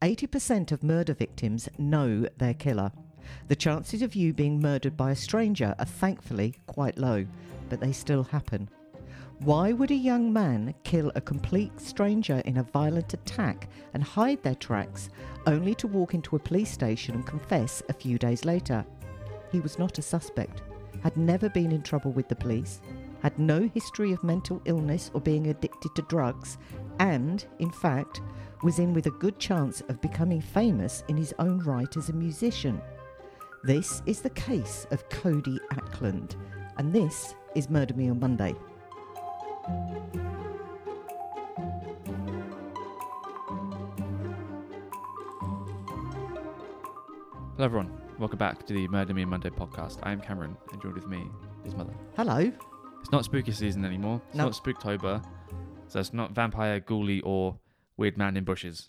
80% of murder victims know their killer. The chances of you being murdered by a stranger are thankfully quite low, but they still happen. Why would a young man kill a complete stranger in a violent attack and hide their tracks only to walk into a police station and confess a few days later? He was not a suspect, had never been in trouble with the police, had no history of mental illness or being addicted to drugs, and, in fact, was in with a good chance of becoming famous in his own right as a musician. This is the case of Cody Ackland, and this is Murder Me on Monday. Hello, everyone. Welcome back to the Murder Me on Monday podcast. I am Cameron, and joined with me is Mother. Hello. It's not spooky season anymore. It's No. not Spooktober. So it's not vampire, ghoulie, or weird man in bushes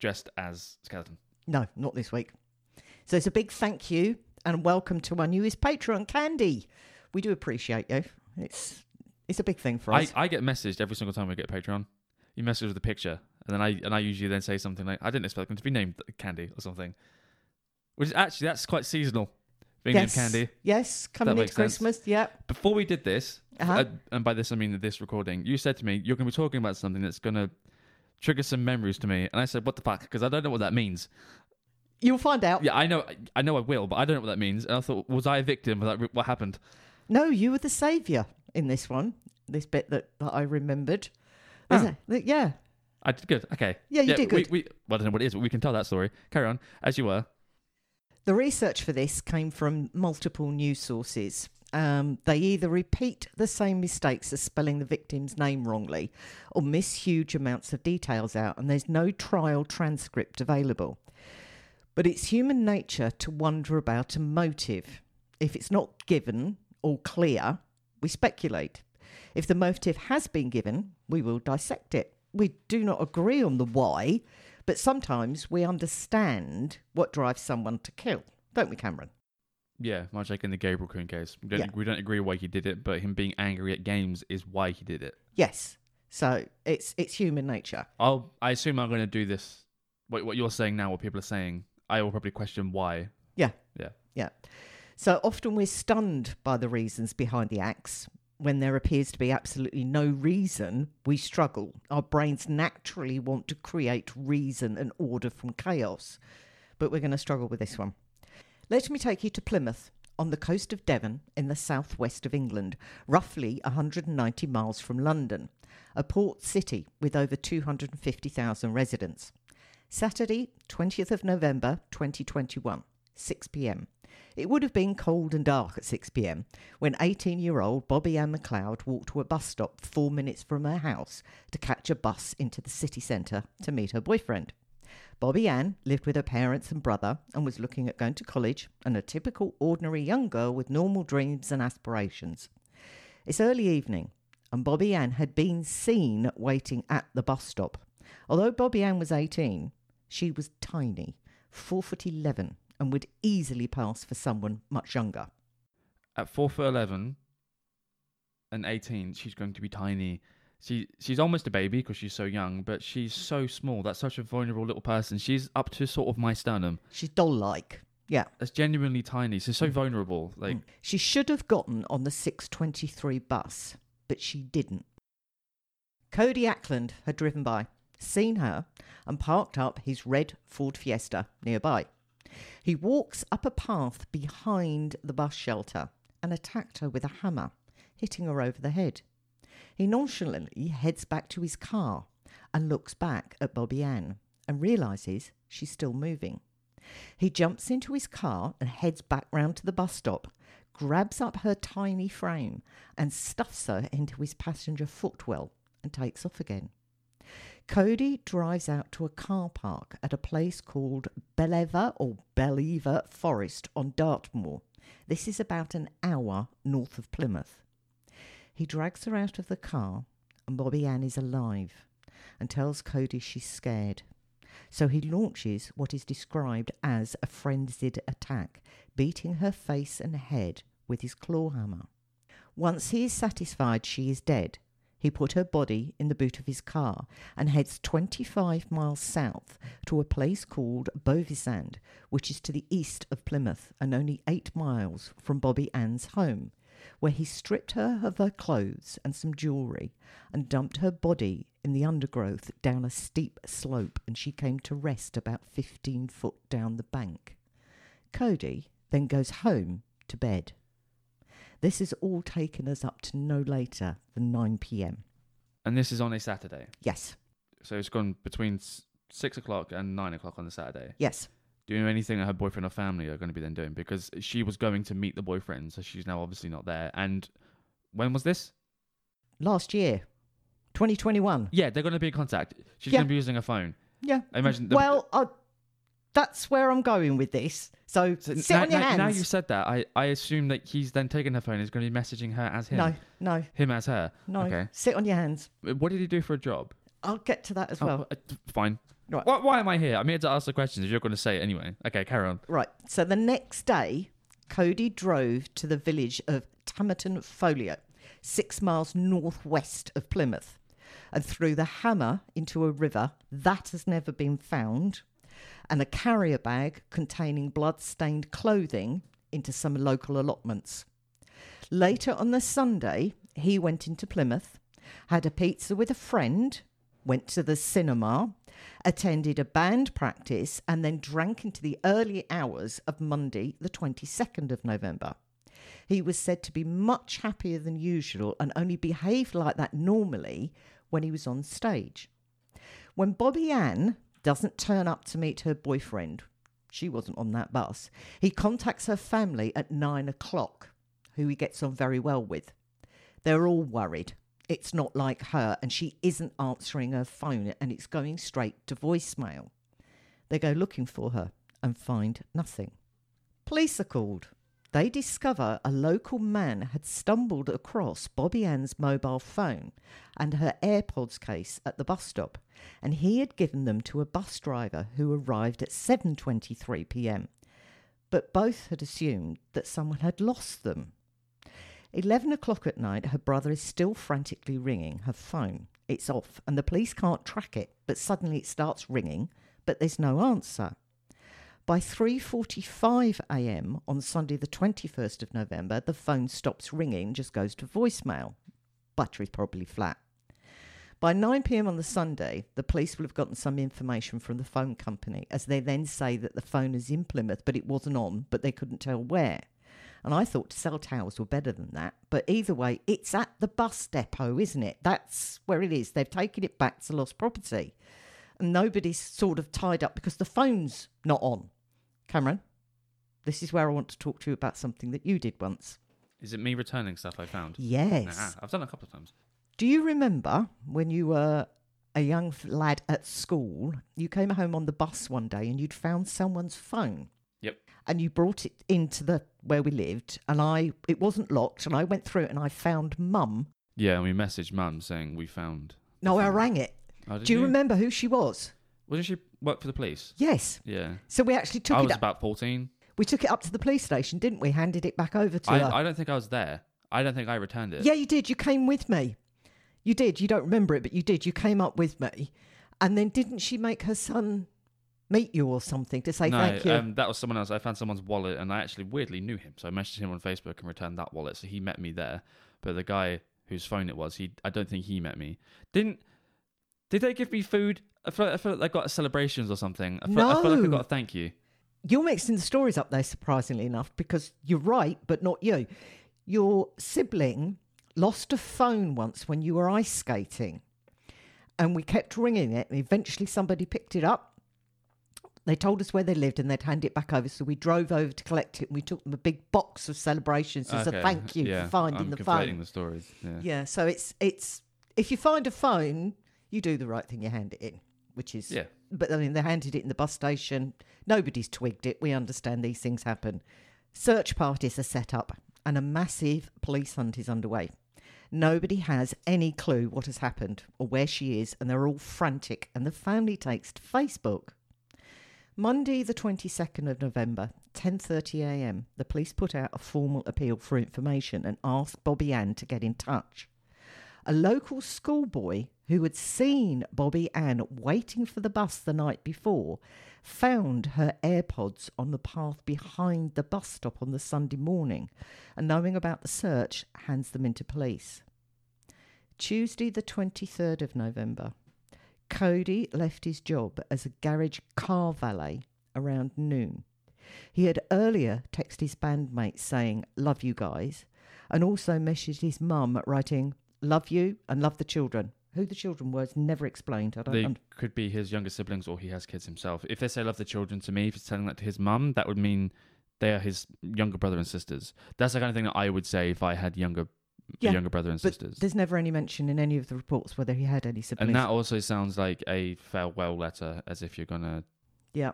dressed as skeleton. No, not this week. So it's a big thank you and welcome to our newest Patreon, Candy. We do appreciate you. It's it's a big thing for us. I get messaged every single time we get Patreon. You message with a picture, and then I and I usually then say something like, "I didn't expect them to be named Candy" or something. Which is actually that's quite seasonal. Being yes. named Candy. Yes, coming into. Christmas. Yeah. Before we did this, Uh-huh. uh, and by this I mean this recording, you said to me you're going to be talking about something that's going to trigger some memories to me, and I said, "What the fuck?" Because I don't know what that means. You'll find out. Yeah, I know, I know, I will, but I don't know what that means. And I thought, was I a victim? Was that what happened? No, you were the saviour in this one. This bit that, that I remembered. Ah. Oh. that- yeah. I did good. Okay. Yeah, you did we- good. We, well, I don't know what it is, but we can tell that story. Carry on as you were. The research for this came from multiple news sources. Um, they either repeat the same mistakes as spelling the victim's name wrongly or miss huge amounts of details out, and there's no trial transcript available. But it's human nature to wonder about a motive. If it's not given or clear, we speculate. If the motive has been given, we will dissect it. We do not agree on the why, but sometimes we understand what drives someone to kill, don't we, Cameron? Yeah, much like in the Gabriel Kuhn case. We don't, Yeah. we don't agree why he did it, but him being angry at games is why he did it. Yes. So it's it's human nature. I'll. I assume I'm going to do this. What, what you're saying now, what people are saying, I will probably question why. Yeah. Yeah. Yeah. So often we're stunned by the reasons behind the acts. When there appears to be absolutely no reason, we struggle. Our brains naturally want to create reason and order from chaos. But we're going to struggle with this one. Let me take you to Plymouth, on the coast of Devon in the southwest of England, roughly 190 miles from London, a port city with over 250,000 residents. Saturday, 20th of November 2021, 6 pm. It would have been cold and dark at 6 pm when 18 year old Bobbi-Anne McLeod walked to a bus stop four minutes from her house to catch a bus into the city centre to meet her boyfriend. Bobbi-Anne lived with her parents and brother and was looking at going to college and a typical ordinary young girl with normal dreams and aspirations. It's early evening and Bobbi-Anne had been seen waiting at the bus stop. Although Bobbi-Anne was 18, she was tiny, 4 foot 11, and would easily pass for someone much younger. At four foot eleven and eighteen, she's going to be tiny. She she's almost a baby because she's so young, but she's so small. That's such a vulnerable little person. She's up to sort of my sternum. She's doll like. Yeah. That's genuinely tiny. She's so vulnerable. Like Mm. She should have gotten on the 623 bus, but she didn't. Cody Ackland had driven by, seen her, and parked up his red Ford Fiesta nearby. He walks up a path behind the bus shelter and attacked her with a hammer, hitting her over the head. He nonchalantly heads back to his car and looks back at Bobbi-Anne and realizes she's still moving. He jumps into his car and heads back round to the bus stop, grabs up her tiny frame and stuffs her into his passenger footwell and takes off again. Cody drives out to a car park at a place called Bellever or Believer Forest on Dartmoor. This is about an hour north of Plymouth. He drags her out of the car, and Bobbi-Anne is alive and tells Cody she's scared. So he launches what is described as a frenzied attack, beating her face and head with his claw hammer. Once he is satisfied she is dead, he put her body in the boot of his car and heads 25 miles south to a place called Bovisand, which is to the east of Plymouth and only eight miles from Bobbi-Anne's home, where he stripped her of her clothes and some jewellery and dumped her body in the undergrowth down a steep slope and she came to rest about 15 foot down the bank. Cody then goes home to bed. This is all taken us up to no later than 9 pm. And this is on a Saturday. Yes, So it's gone between six o'clock and nine o'clock on the Saturday. yes. Do you know anything that her boyfriend or family are going to be then doing? Because she was going to meet the boyfriend, so she's now obviously not there. And when was this? Last year, 2021. Yeah, they're going to be in contact. She's Yeah. going to be using her phone. Yeah. I imagine. The, Well, uh, that's where I'm going with this. So, so sit now, on your now, hands. now you said that, I, I assume that he's then taking her phone and is going to be messaging her as him. no, no, Him as her. no. Okay. Sit on your hands. What did he do for a job? I'll get to that as well. Oh, uh, fine. Right. Why, why am I here? I'm here to ask the questions. If you're going to say it anyway. Okay, carry on. Right. So the next day, Cody drove to the village of Tamerton Foliot, six miles northwest of Plymouth, and threw the hammer into a river that has never been found, and a carrier bag containing blood-stained clothing into some local allotments. Later on the Sunday, he went into Plymouth, had a pizza with a friend, went to the cinema, attended a band practice, and then drank into the early hours of Monday, the 22nd of November. He was said to be much happier than usual and only behaved like that normally when he was on stage. When Bobbi-Anne doesn't turn up to meet her boyfriend, she wasn't on that bus, he contacts her family at nine o'clock, who he gets on very well with. They're all worried. It's not like her, and she isn't answering her phone, and it's going straight to voicemail. They go looking for her and find nothing. Police are called. They discover a local man had stumbled across Bobbi-Anne's mobile phone and her AirPods case at the bus stop, and he had given them to a bus driver who arrived at 7:23 p.m. But both had assumed that someone had lost them. 11 o'clock at night, her brother is still frantically ringing her phone. It's off, and the police can't track it, but suddenly it starts ringing, but there's no answer. By 3:45 a.m. on Sunday the 21st of November, the phone stops ringing, just goes to voicemail. Battery's probably flat. By 9 pm on the Sunday, the police will have gotten some information from the phone company, as they then say that the phone is in Plymouth, but it wasn't on, but they couldn't tell where. And I thought cell towers were better than that. But either way, it's at the bus depot, isn't it? That's where it is. They've taken it back to lost property. And nobody's sort of tied up because the phone's not on. Cameron, this is where I want to talk to you about something that you did once. Is it me returning stuff I found? Yes. Nah, I've done it a couple of times. Do you remember when you were a young lad at school, you came home on the bus one day and you'd found someone's phone? Yep. And you brought it into the where we lived and I it wasn't locked and I went through it and I found mum. Yeah, and we messaged mum saying we found. No, I rang it. Oh, Do you remember who she was? Wasn't she work for the police? Yes. Yeah. So we actually took it up. I it was up. about 14. we took it up to the police station, didn't we? Handed it back over to her. I, I don't think I was there. I don't think I returned it. Yeah, you did. You came with me. You did. You don't remember it, but you did. You came up with me. And then didn't she make her son meet you or something to say no, thank you? Um, that was someone else. I found someone's wallet, and I actually weirdly knew him, so I messaged him on Facebook and returned that wallet. So he met me there, but the guy whose phone it was, he I don't think he met me. Didn't? Did they give me food? I feel, I feel like I got celebrations or something. I feel, I feel like I No. got a thank you. You're mixing the stories up there, surprisingly enough, because you're right, but not you. Your sibling lost a phone once when you were ice skating, and we kept ringing it, and eventually somebody picked it up. They told us where they lived and they'd hand it back over, so we drove over to collect it, and we took them a big box of celebrations as Okay, a thank you yeah, for finding I'm the phone. the stories. Yeah. Yeah, so it's it's if you find a phone, you do the right thing, you hand it in, which is Yeah. But I mean, they handed it in the bus station. Nobody's twigged it. We understand these things happen. Search parties are set up, and a massive police hunt is underway. Nobody has any clue what has happened or where she is, and they're all frantic. And the family takes to Facebook. Monday, the 22nd of November, 10:30 a.m., the police put out a formal appeal for information and asked Bobbi-Anne to get in touch. A local schoolboy who had seen Bobbi-Anne waiting for the bus the night before found her AirPods on the path behind the bus stop on the Sunday morning and, knowing about the search, hands them into police. Tuesday, the 23rd of November, Cody left his job as a garage car valet around noon. He had earlier texted his bandmates saying, Love you guys, and also messaged his mum writing, Love you and love the children. Who the children were is never explained. I don't They un- could be his younger siblings or he has kids himself. If they say love the children to me, if he's telling that to his mum, that would mean they are his younger brother and sisters. That's the kind of thing that I would say if I had younger Yeah, younger brother and sisters. there's never any mention in any of the reports whether he had any siblings. And that also sounds like a farewell letter, as if you're gonna yeah.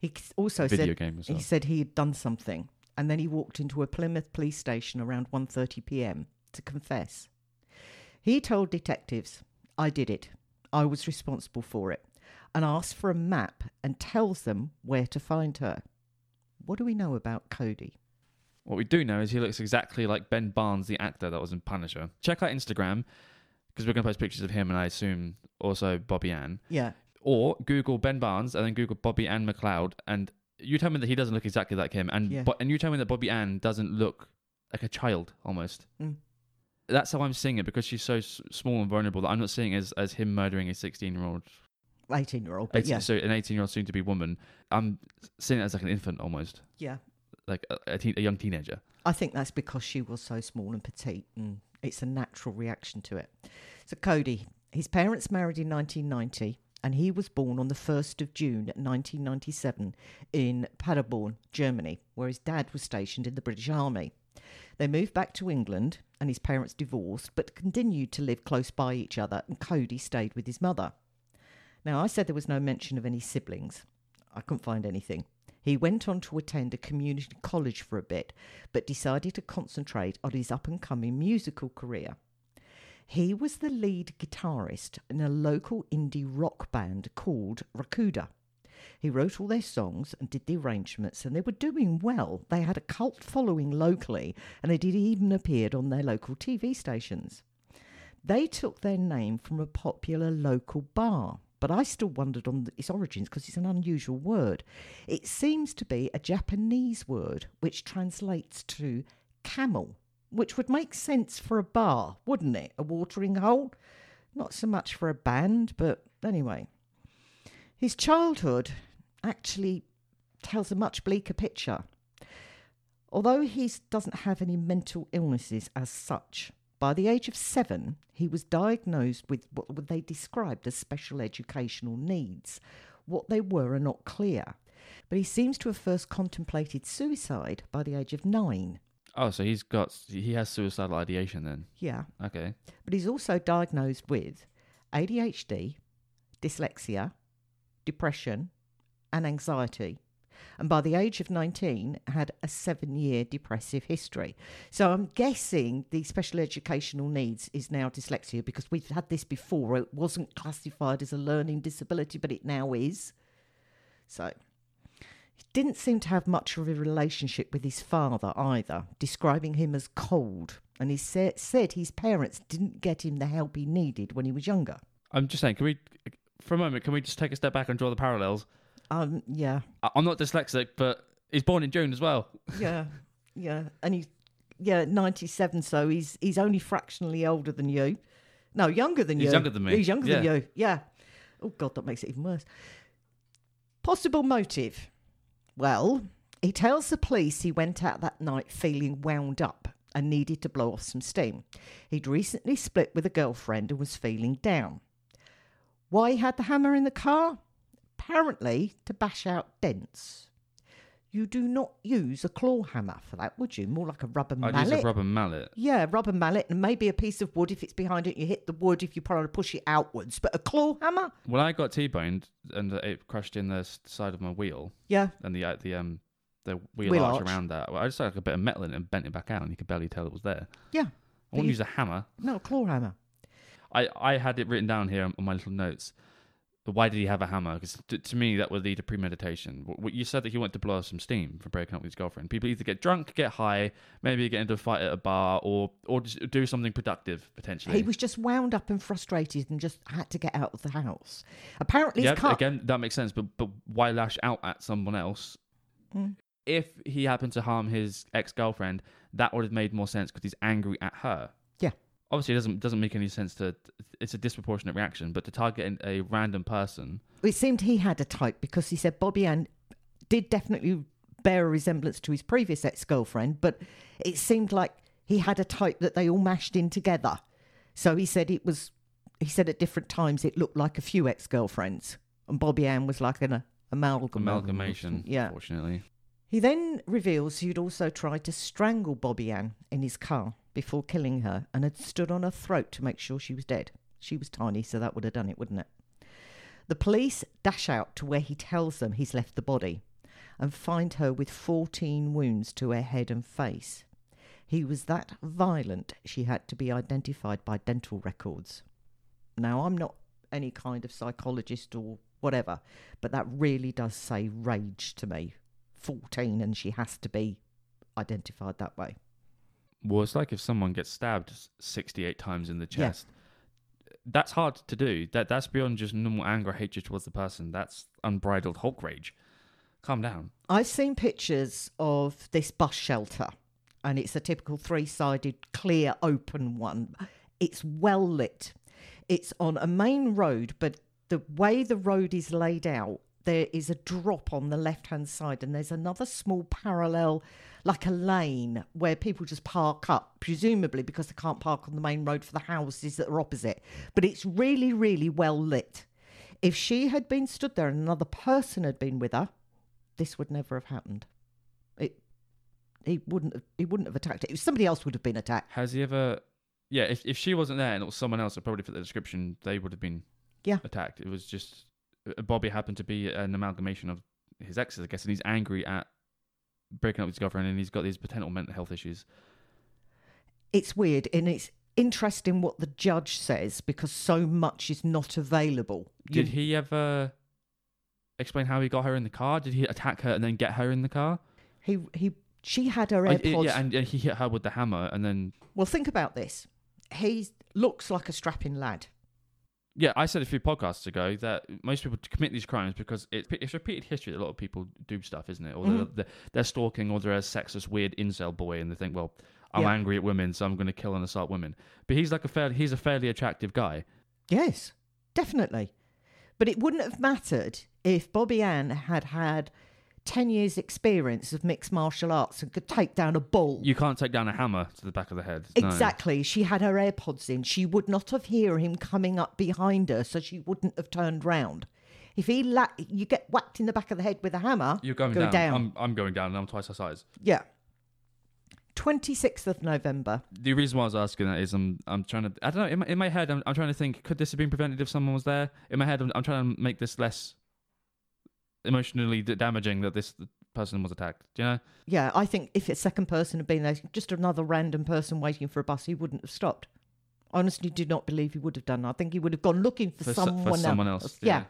He also video said game he said he had done something, and then he walked into a Plymouth police station around 1:30 p.m. to confess. He told detectives, "I did it. I was responsible for it," and asked for a map and tells them where to find her. What do we know about Cody? What we do know is he looks exactly like Ben Barnes, the actor that was in Punisher. Check out Instagram because we're gonna post pictures of him and I assume also Bobbi-Anne. Yeah, Or Google Ben Barnes and then Google Bobbi-Anne McLeod and you tell me that he doesn't look exactly like him and Yeah. but and you tell me that Bobbi-Anne doesn't look like a child almost. Mm. That's how I'm seeing it because she's so s- small and vulnerable that I'm not seeing it as as him murdering a 16 year old, 18 year old, but yeah, so an 18 year old soon to be woman. I'm seeing it as like an infant almost, yeah. Like a, a, teen, a young teenager. I think that's because she was so small and petite, and it's a natural reaction to it. So, Cody, his parents married in 1990, and he was born on the 1st of June 1997 in Paderborn, Germany, where his dad was stationed in the British Army. They moved back to England, and his parents divorced, but continued to live close by each other, and Cody stayed with his mother. Now, I said there was no mention of any siblings. I couldn't find anything. He went on to attend a community college for a bit, but decided to concentrate on his up and coming musical career. He was the lead guitarist in a local indie rock band called Rakuda. He wrote all their songs and did the arrangements, and they were doing well. They had a cult following locally, and they did even appeared on their local TV stations. They took their name from a popular local bar, but I still wondered on its origins because it's an unusual word. It seems to be a Japanese word which translates to camel, which would make sense for a bar, wouldn't it? A watering hole? Not so much for a band, but anyway. His childhood actually tells a much bleaker picture. Although he doesn't have any mental illnesses as such, by the age of seven, he was diagnosed with what they described as special educational needs. What they were are not clear. But he seems to have first contemplated suicide by the age of nine. Oh, so he's got he has suicidal ideation then. Yeah. Okay. But he's also diagnosed with ADHD, dyslexia, depression, and anxiety. And by the age of 19, had a seven year depressive history. So I'm guessing the special educational needs is now dyslexia because we've had this before. It wasn't classified as a learning disability, but it now is. So he didn't seem to have much of a relationship with his father either, describing him as cold. And he sa- said his parents didn't get him the help he needed when he was younger. I'm just saying, can we, for a moment, can we just take a step back and draw the parallels? Um, yeah, I- I'm not dyslexic, but he's born in June as well. yeah, yeah, and he's yeah ninety seven, so he's he's only fractionally older than you. No, younger than He's you. younger than me. He's younger than Yeah. you. Yeah. Oh God, that makes it even worse. Possible motive. Well, he tells the police he went out that night feeling wound up and needed to blow off some steam. He'd recently split with a girlfriend and was feeling down. Why he had the hammer in the car? Apparently to bash out dents. You do not use a claw hammer for that, would you? More like a rubber I'd mallet. use a rubber mallet. Yeah, rubber mallet and maybe a piece of wood if it's behind it. You hit the wood if you try to push it outwards. But a claw hammer? When I got T-boned and it crushed in the side of my wheel Yeah. and the uh, the um the wheel, Wheel arch, arch. around that, well, I just had like a bit of metal in it and bent it back out, and you could barely tell it was there. Yeah. I wouldn't you- use a hammer. No, a claw hammer. I, I had it written down here on my little notes. But why did he have a hammer? Because to, to me, that would lead to premeditation. You said that he went to blow off some steam for breaking up with his girlfriend. People either get drunk, get high, maybe get into a fight at a bar, or or just do something productive potentially. He was just wound up and frustrated and just had to get out of the house. Apparently, yeah, car. again, that makes sense. But but why lash out at someone else? Mm. If he happened to harm his ex girlfriend, that would have made more sense because he's angry at her. Obviously, it doesn't doesn't make any sense to. It's a disproportionate reaction, but to target a random person. It seemed he had a type because he said Bobbi-Anne did definitely bear a resemblance to his previous ex girlfriend, but it seemed like he had a type that they all mashed in together. So he said it was. He said at different times it looked like a few ex girlfriends, and Bobbi-Anne was like an amalgam. Amalgamation. Yeah. fortunately He then reveals he'd also tried to strangle Bobbi-Anne in his car before killing her and had stood on her throat to make sure she was dead. She was tiny, so that would have done it, wouldn't it? The police dash out to where he tells them he's left the body and find her with 14 wounds to her head and face. He was that violent she had to be identified by dental records. Now, I'm not any kind of psychologist or whatever, but that really does say rage to me 14 and she has to be identified that way. Well, it's like if someone gets stabbed 68 times in the chest. That's hard to do. That that's beyond just normal anger or hatred towards the person. That's unbridled Hulk rage. Calm down. I've seen pictures of this bus shelter and it's a typical three sided, clear, open one. It's well lit. It's on a main road, but the way the road is laid out, there is a drop on the left hand side, and there's another small parallel, like a lane, where people just park up, presumably because they can't park on the main road for the houses that are opposite. But it's really, really well lit. If she had been stood there and another person had been with her, this would never have happened. It he wouldn't have, he wouldn't have attacked it. If somebody else would have been attacked. Has he ever? Yeah, if if she wasn't there and it was someone else that probably fit the description, they would have been Yeah. attacked. It was just uh, Bobby happened to be an amalgamation of his exes, I guess, and he's angry at breaking up with his girlfriend, and he's got these potential mental health issues. It's weird and it's interesting what the judge says because so much is not available. You- Did he ever explain how he got her in the car? Did he attack her and then get her in the car? he he she had her Oh, AirPods. yeah, and, and he hit her with the hammer, and then well, think about this. He looks like a strapping lad. Yeah, I said a few podcasts ago that most people commit these crimes because it's, it's repeated history that a lot of people do stuff, isn't it? Or Mhm. they're, they're stalking or they're a sexist, weird incel boy and they think, well, I'm Yeah. angry at women, so I'm going to kill and assault women. But he's like a fair, he's a fairly attractive guy. Yes, definitely. But it wouldn't have mattered if Bobbi-Anne had had 10 years' experience of mixed martial arts and could take down a bull. You can't take down a hammer to the back of the head. no. Exactly. She had her AirPods in. She would not have heard him coming up behind her, so she wouldn't have turned round. If he la- you get whacked in the back of the head with a hammer, You're going go down. I'm, I'm going down and I'm twice her size. yeah. 26th of November. The reason why I was asking that is I'm I'm trying to I don't know in my, in my head I'm, I'm trying to think could this have been prevented if someone was there in my head I'm, I'm trying to make this less emotionally damaging that this person was attacked do you know Yeah, I think if a second person had been there, just another random person waiting for a bus, he wouldn't have stopped. I honestly do not believe he would have done. I think he would have gone looking for, For so- for someone, someone else, Yeah. yeah.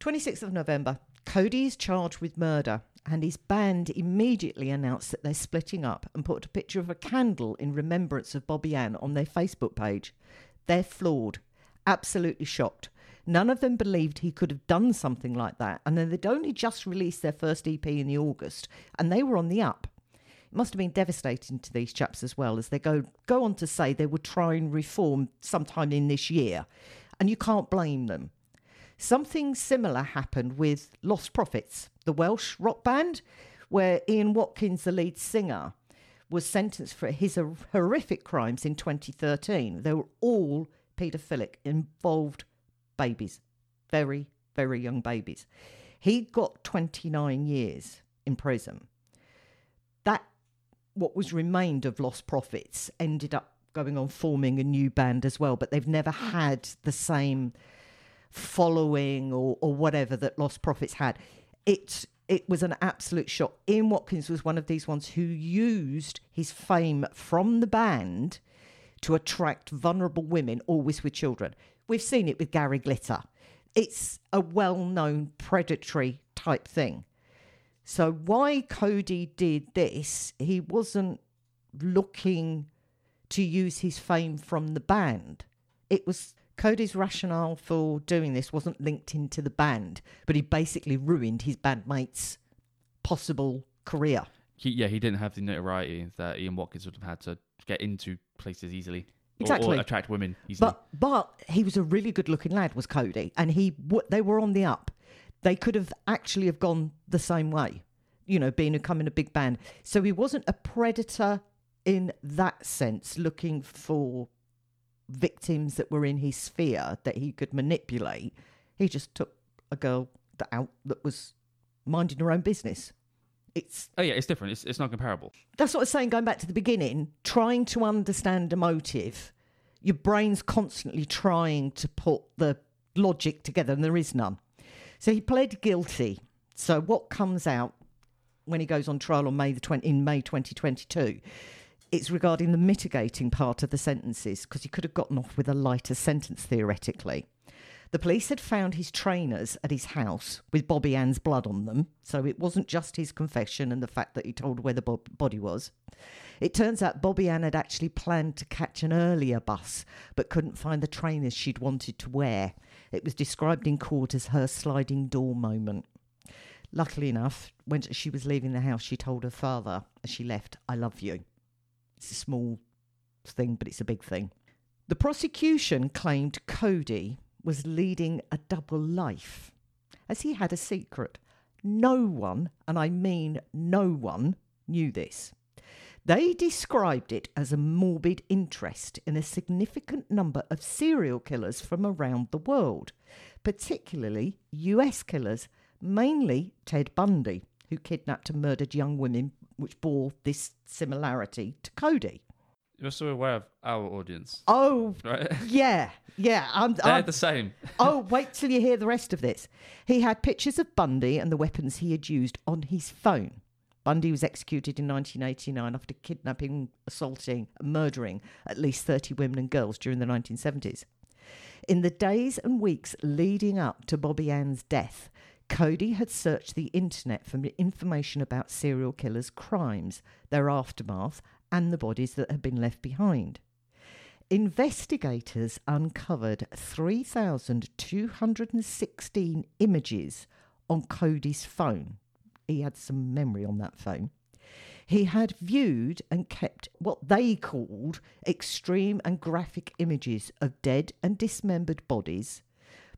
26th of November. Cody is charged with murder, and his band immediately announced that they're splitting up and put a picture of a candle in remembrance of Bobbi-Anne on their Facebook page. They're floored, absolutely shocked. None of them believed he could have done something like that, and then they'd only just released their first EP in the August, and they were on the up. It must have been devastating to these chaps as well, as they go go on to say they would try and reform sometime in this year, and you can't blame them. Something similar happened with Lostprophets, the Welsh rock band, where Ian Watkins, the lead singer, was sentenced for his horrific crimes in 2013. They were all paedophilic, involved babies, very, very young babies. He got 29 years in prison. That, what was remained of Lostprophets, ended up going on forming a new band as well, but they've never had the same following or, or whatever that Lostprophets had. It it was an absolute shock. Ian Watkins was one of these ones who used his fame from the band to attract vulnerable women, always with children. We've seen it with Gary Glitter. It's a well known predatory type thing. So, why Cody did this, he wasn't looking to use his fame from the band. It was Cody's rationale for doing this wasn't linked into the band, but he basically ruined his bandmates' possible career. He, yeah, he didn't have the notoriety that Ian Watkins would have had to get into places easily. Or- Exactly. Or, attract women easily. But but he was a really good looking lad, was Cody, and he w- they were on the up. They could have actually have gone the same way, you know, being becoming a big band. So he wasn't a predator in that sense, looking for victims that were in his sphere that he could manipulate. He just took a girl that out that was minding her own business. It's oh yeah, it's different. It's, it's not comparable. that's what I was saying going back to the beginning, trying to understand a motive, your brain's constantly trying to put the logic together, and there is none. So he pled guilty. So what comes out when he goes on trial on May the 20, in May 2022? It's regarding the mitigating part of the sentences because he could have gotten off with a lighter sentence theoretically. The police had found his trainers at his house with Bobbi-Anne's blood on them, so it wasn't just his confession and the fact that he told where the bo- body was. It turns out Bobbi-Anne had actually planned to catch an earlier bus, but couldn't find the trainers she'd wanted to wear. It was described in court as her sliding door moment. Luckily enough, when she was leaving the house, she told her father as she left, I love you. It's a small thing, but it's a big thing. The prosecution claimed Cody was leading a double life, as he had a secret. No one, and I mean no one, knew this. They described it as a morbid interest in a significant number of serial killers from around the world, particularly US killers, mainly Ted Bundy, who kidnapped and murdered young women, which bore this similarity to Cody. You're so aware of our audience, Oh, right? yeah, yeah. I'm, They're I'm, the same. oh, wait till you hear the rest of this. He had pictures of Bundy and the weapons he had used on his phone. Bundy was executed in 1989 after kidnapping, assaulting, murdering at least 30 women and girls during the 1970s. In the days and weeks leading up to Bobbi-Anne's death, Cody had searched the internet for information about serial killers' crimes, their aftermath, and the bodies that had been left behind. Investigators uncovered 3,216 images on Cody's phone. He had some memory on that phone. He had viewed and kept what they called extreme and graphic images of dead and dismembered bodies,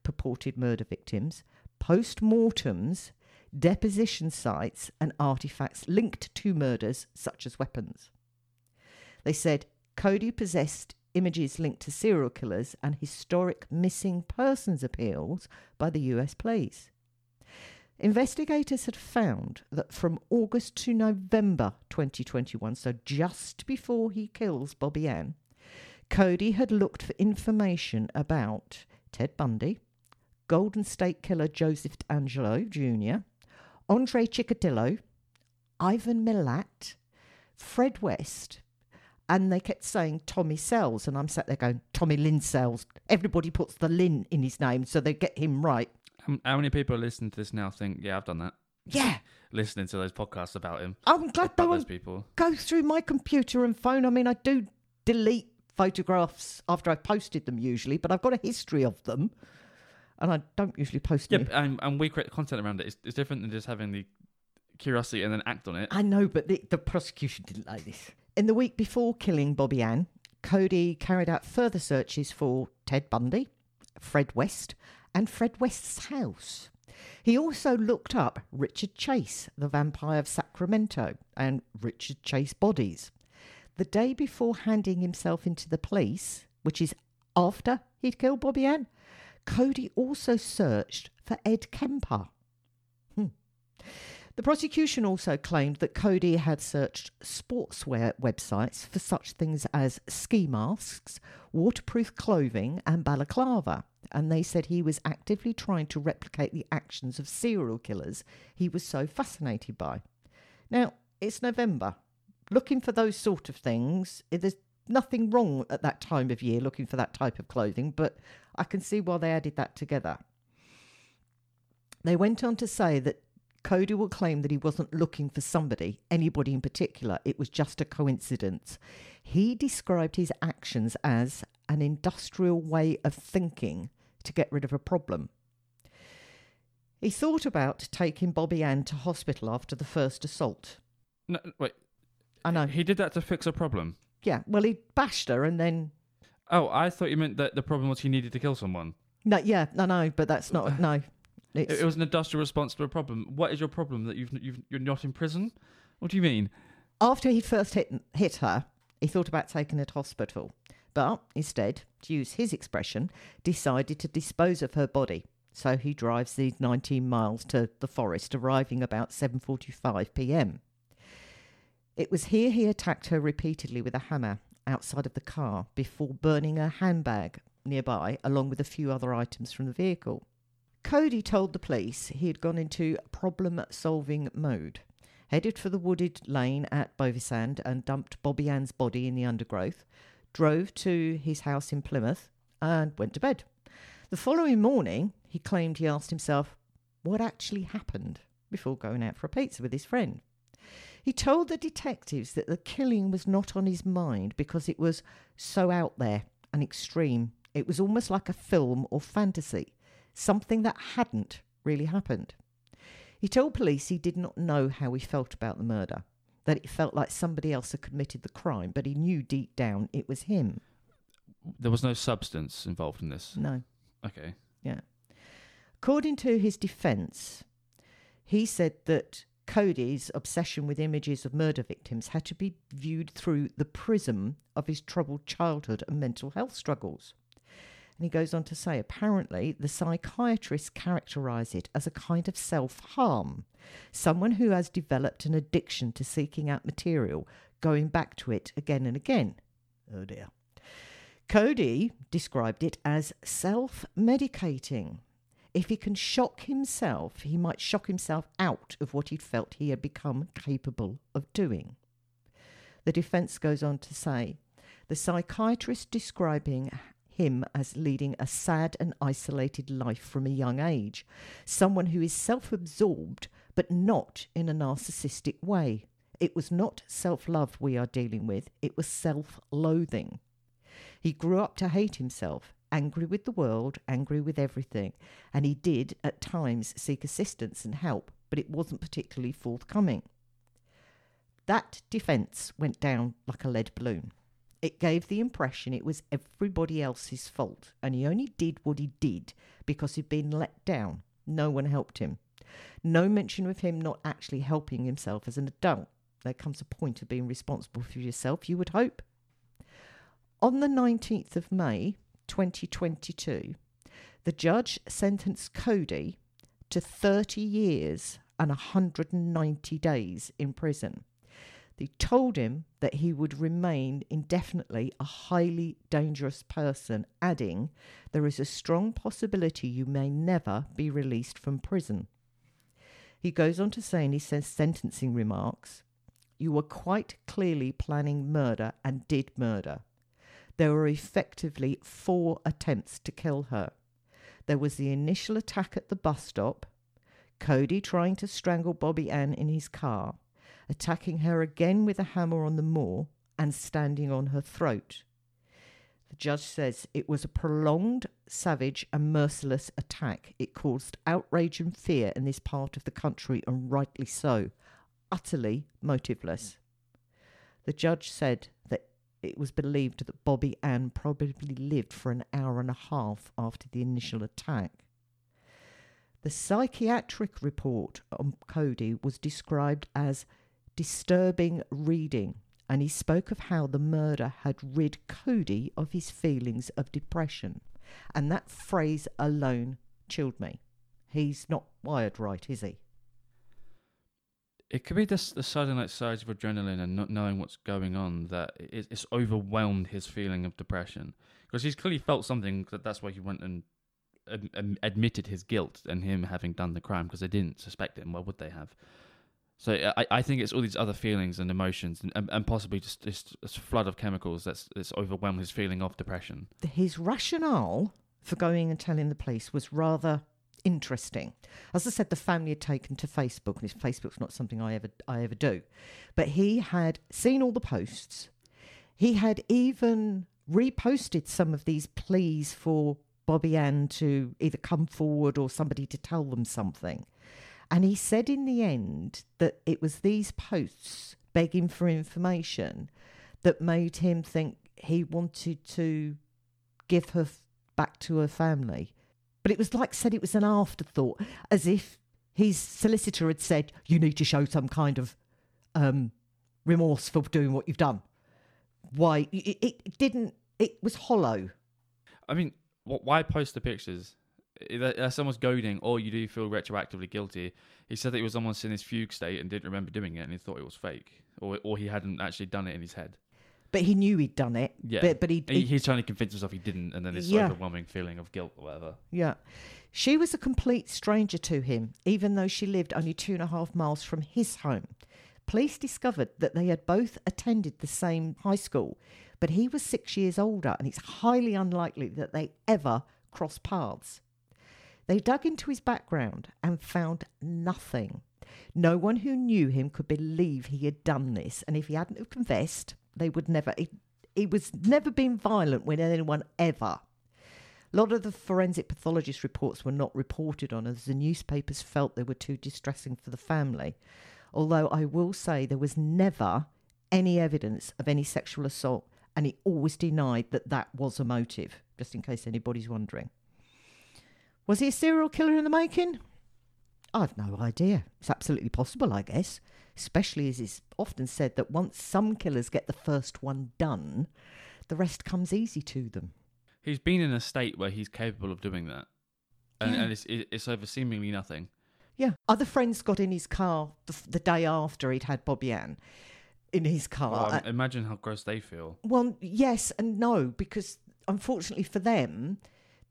purported murder victims, post mortems, deposition sites, and artifacts linked to murders, such as weapons. They said Cody possessed images linked to serial killers and historic missing persons appeals by the US police. Investigators had found that from August to November 2021, so just before he kills Bobbi-Anne, Cody had looked for information about Ted Bundy, Golden State Killer Joseph DeAngelo Jr., Andre Chikatilo, Ivan Milat, Fred West, and they kept saying Tommy Sells, and I'm sat there going Tommy Lynn Sells. Everybody puts the Lynn in his name, so they get him right. How, how many people listening to this now think, yeah, I've done that? Yeah, Listening to those podcasts about him, I'm glad about those people. go through my computer and phone. I mean, I do delete photographs after I've posted them usually, but I've got a history of them, and I don't usually post Yeah, them. and, and we create content around it. It's, it's different than just having the curiosity and then act on it. I know, but the, the prosecution didn't like this. In the week before killing Bobbi-Anne, Cody carried out further searches for Ted Bundy, Fred West, and Fred West's house. He also looked up Richard Chase, the vampire of Sacramento, and Richard Chase bodies. The day before handing himself into the police, which is after he'd killed Bobbi-Anne, Cody also searched for Ed Kemper. Hmm. The prosecution also claimed that Cody had searched sportswear websites for such things as ski masks, waterproof clothing, and balaclava. And they said he was actively trying to replicate the actions of serial killers he was so fascinated by. Now, it's November. Looking for those sort of things, eh, there's nothing wrong at that time of year looking for that type of clothing, but I can see why they added that together. They went on to say that Cody will claim that he wasn't looking for somebody, anybody in particular. It was just a coincidence. He described his actions as an industrial way of thinking to get rid of a problem. He thought about taking Bobbi-Anne to hospital after the first assault. No, wait. I know. He did that to fix a problem. Yeah, well, he bashed her and then. Oh, I thought you meant that the problem was he needed to kill someone. No, yeah, no, no, but that's not. No. It, it was an industrial response to a problem. What is your problem? That you've, you've you're not in prison? What do you mean? After he first hit, hit her, he thought about taking her to hospital, but instead, to use his expression, decided to dispose of her body. So he drives these 19 miles to the forest, arriving about 7:45 p.m. It was here he attacked her repeatedly with a hammer outside of the car before burning her handbag nearby, along with a few other items from the vehicle. Cody told the police he had gone into problem solving mode, headed for the wooded lane at Bovisand and dumped Bobbi-Anne's body in the undergrowth, drove to his house in Plymouth, and went to bed. The following morning, he claimed he asked himself what actually happened before going out for a pizza with his friend. He told the detectives that the killing was not on his mind because it was so out there and extreme. It was almost like a film or fantasy, something that hadn't really happened. He told police he did not know how he felt about the murder, that it felt like somebody else had committed the crime, but he knew deep down it was him. There was no substance involved in this. No. Okay. Yeah. According to his defence, he said that Cody's obsession with images of murder victims had to be viewed through the prism of his troubled childhood and mental health struggles. And he goes on to say apparently the psychiatrists characterise it as a kind of self harm, someone who has developed an addiction to seeking out material, going back to it again and again. Oh dear. Cody described it as self medicating. If he can shock himself, he might shock himself out of what he'd felt he had become capable of doing. The defence goes on to say the psychiatrist describing him as leading a sad and isolated life from a young age, someone who is self absorbed but not in a narcissistic way. It was not self love we are dealing with, it was self loathing. He grew up to hate himself, angry with the world, angry with everything, and he did at times seek assistance and help, but it wasn't particularly forthcoming. That defence went down like a lead balloon. It gave the impression it was everybody else's fault, and he only did what he did because he'd been let down. No one helped him. No mention of him not actually helping himself as an adult. There comes a point of being responsible for yourself, you would hope. On the 19th of May 2022, the judge sentenced Cody to 30 years and 190 days in prison. They told him that he would remain indefinitely a highly dangerous person, adding, There is a strong possibility you may never be released from prison. He goes on to say in his sentencing remarks, You were quite clearly planning murder and did murder. There were effectively four attempts to kill her. There was the initial attack at the bus stop, Cody trying to strangle Bobbi-Anne in his car, attacking her again with a hammer on the moor, and standing on her throat. The judge says it was a prolonged, savage, and merciless attack. It caused outrage and fear in this part of the country, and rightly so. Utterly motiveless. The judge said that it was believed that Bobbi-Anne probably lived for an hour and a half after the initial attack. The psychiatric report on Cody was described as disturbing reading, and he spoke of how the murder had rid Cody of his feelings of depression. And that phrase alone chilled me. He's not wired right, is he? It could be this, the sudden like surge of adrenaline and not knowing what's going on that it, it's overwhelmed his feeling of depression because he's clearly felt something. That that's why he went and ad- ad- admitted his guilt and him having done the crime because they didn't suspect him. Why would they have? So I, I think it's all these other feelings and emotions and, and, and possibly just this, flood of chemicals that's, that's overwhelmed his feeling of depression. His rationale for going and telling the police was rather interesting. As I said, the family had taken to Facebook, and Facebook's not something I ever I ever do. But he had seen all the posts. He had even reposted some of these pleas for Bobbi-Anne to either come forward or somebody to tell them something. And he said in the end that it was these posts begging for information that made him think he wanted to give her f- back to her family. But it was like said it was an afterthought, as if his solicitor had said, "You need to show some kind of um, remorse for doing what you've done." Why it, it didn't? It was hollow. I mean, why post the pictures? That's almost goading. Or you do feel retroactively guilty. He said that he was almost in his fugue state and didn't remember doing it, and he thought it was fake, or or he hadn't actually done it in his head. But he knew he'd done it. Yeah. But, but he, He, he he's trying to convince himself he didn't, and then this Yeah. overwhelming feeling of guilt or whatever. Yeah. She was a complete stranger to him, even though she lived only two and a half miles from his home. Police discovered that they had both attended the same high school, but he was six years older, and it's highly unlikely that they ever crossed paths. They dug into his background and found nothing. No one who knew him could believe he had done this, and if he hadn't have confessed, they would never. He, he was never been violent with anyone ever. A lot of the forensic pathologist reports were not reported on as the newspapers felt they were too distressing for the family. Although I will say there was never any evidence of any sexual assault, and he always denied that that was a motive, just in case anybody's wondering. Was he a serial killer in the making? I've no idea. It's absolutely possible, I guess, especially as it's often said that once some killers get the first one done, the rest comes easy to them. He's been in a state where he's capable of doing that, and, Yeah. and it's it's over seemingly nothing. Yeah. Other friends got in his car the, the day after he'd had Bobbi-Anne in his car. Well, Uh, imagine how gross they feel. well, yes and no, because unfortunately for them,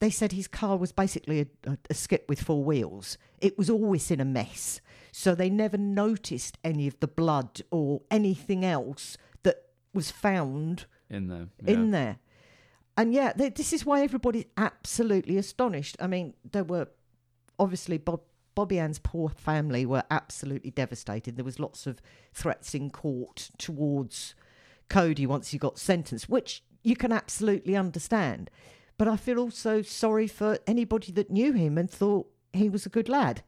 they said his car was basically a, a, a skip with four wheels. It was always in a mess. So they never noticed any of the blood or anything else that was found in there. in there. And yeah, th- this is why everybody's absolutely astonished. I mean, there were obviously Bob, Bobbi-Anne's poor family were absolutely devastated. There was lots of threats in court towards Cody once he got sentenced, which you can absolutely understand. But I feel also sorry for anybody that knew him and thought he was a good lad.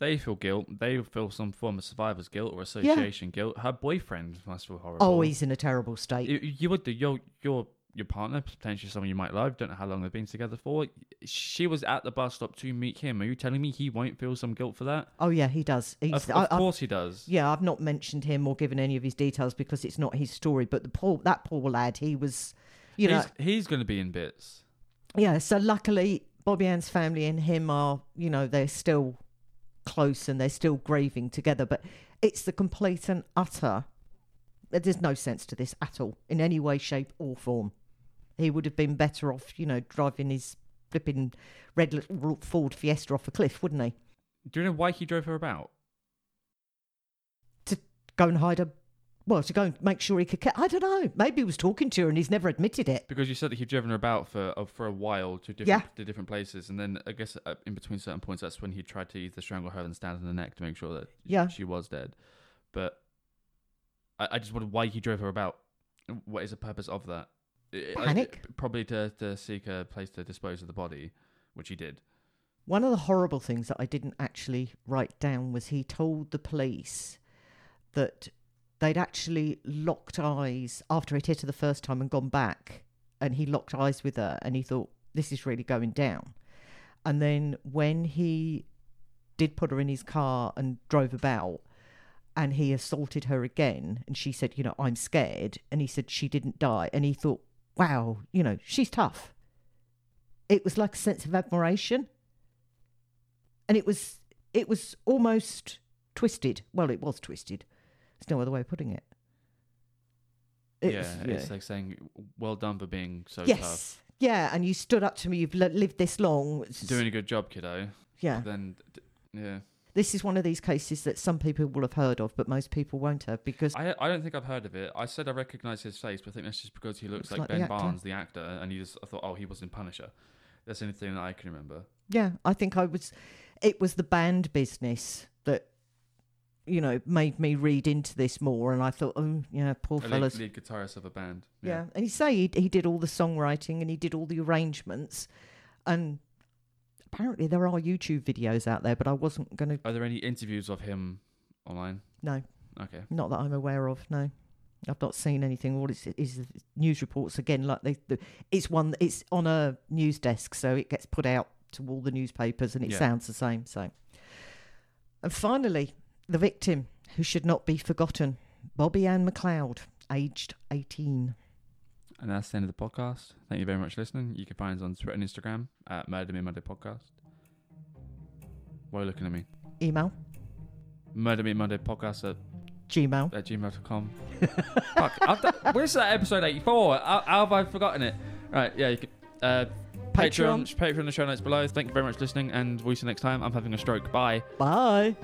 They feel guilt. They feel some form of survivor's guilt or association guilt. Her boyfriend must feel horrible. Oh, he's in a terrible state. You, you would do. Your your your partner, potentially someone you might love. Don't know how long they've been together for. She was at the bus stop to meet him. Are you telling me he won't feel some guilt for that? oh yeah, he does. He's, Of, I- of I- course he does. Yeah, I've not mentioned him or given any of his details because it's not his story. But the poor that poor lad, he was, you know, he's, he's going to be in bits. yeah. So luckily, Bobbi-Anne's family and him are, you know, they're still close and they're still grieving together. But it's the complete and utter. There's no sense to this at all in any way, shape, or form. He would have been better off, you know, driving his flipping red Ford Fiesta off a cliff, wouldn't he? Do you know why he drove her about? To go and hide a. Well, to go and make sure he could. Ca- I don't know. Maybe he was talking to her and he's never admitted it. Because you said that he'd driven her about for uh, for a while to different Yeah. to different places, and then I guess uh, in between certain points, that's when he tried to either strangle her and stand on the neck to make sure that Yeah. she was dead. But I, I just wondered why he drove her about. What is the purpose of that? I- I- Panic? probably to to seek a place to dispose of the body, which he did. One of the horrible things that I didn't actually write down was he told the police that they'd actually locked eyes after he'd hit her the first time and gone back, and he locked eyes with her, and he thought this is really going down. And then when he did put her in his car and drove about, and he assaulted her again, and she said, "You know, I'm scared," and he said she didn't die, and he thought, "Wow, you know, she's tough." It was like a sense of admiration and it was it was almost twisted. Well, it was twisted. There's no other way of putting it. It yeah, was- it's like saying, "Well done for being so yes, tough, yeah, and you stood up to me. You've lived this long. Doing a good job, kiddo." yeah, Then, yeah, this is one of these cases that some people will have heard of, but most people won't have because I I don't think I've heard of it. I said I recognise his face, but I think that's just because he looks, Looks like, like Ben actor. Barnes, the actor, and he just I thought, oh, he was in Punisher. That's the only thing that I can remember. Yeah, I think I was. It was the band business you know, made me read into this more, and I thought, oh, yeah, poor A lead, fellas. lead guitarist of a band. Yeah. and he say he, he did all the songwriting and he did all the arrangements, and apparently there are YouTube videos out there, but I wasn't going to. Are there any interviews of him online? No, Okay. not that I'm aware of. No, I've not seen anything. All it's is news reports again. Like they, the, it's one. It's on a news desk, so it gets put out to all the newspapers, and it Yeah. sounds the same. So, and finally, the victim who should not be forgotten, Bobbi-Anne McLeod, aged 18. And that's the end of the podcast. Thank you very much for listening. You can find us on Twitter and Instagram at Murder Me Monday Podcast. Why are you looking at me? Email Murder Me Monday Podcast at, Gmail. at gmail.com. Fuck. I've done, where's that episode 84? How, how have I forgotten it? Right, yeah, you can. Uh, Patreon, Patreon. Patreon, the show notes below. Thank you very much for listening, and we'll see you next time. I'm having a stroke. Bye. Bye.